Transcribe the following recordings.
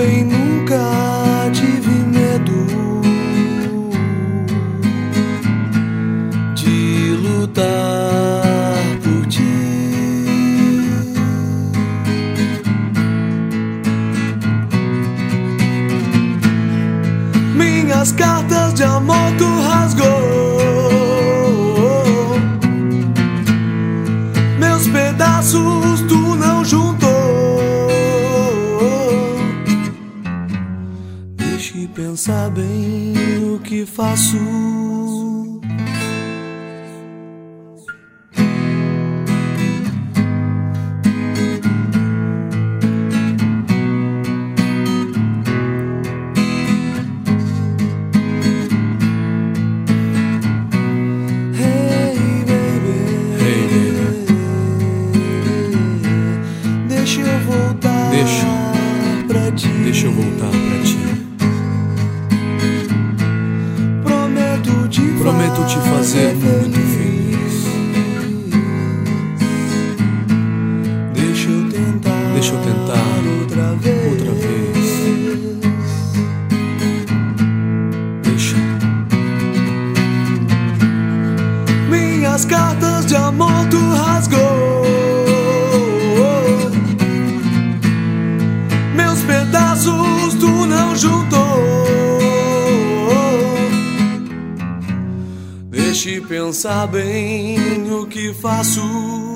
Também nunca tive medo de lutar por ti. Minhas cartas pensar bem o que faço. Deixa eu voltar Deixa. pra ti. Deixa eu voltar Prometo te fazer muito feliz. Deixa eu tentar. Deixa eu tentar outra vez. outra vez. Deixa. Minhas cartas de amor Deixe pensar bem o que faço.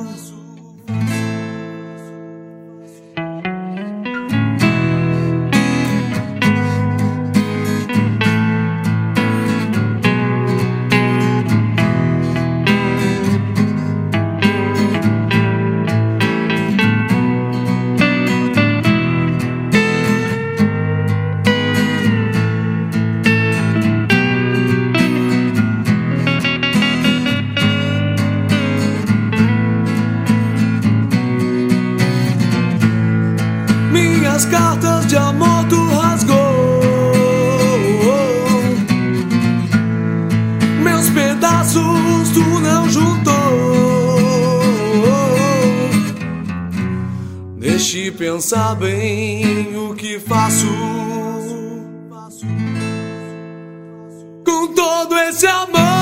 Minhas cartas de amor tu rasgou. Meus pedaços tu não juntou. Deixe pensar bem o que faço. Com todo esse amor.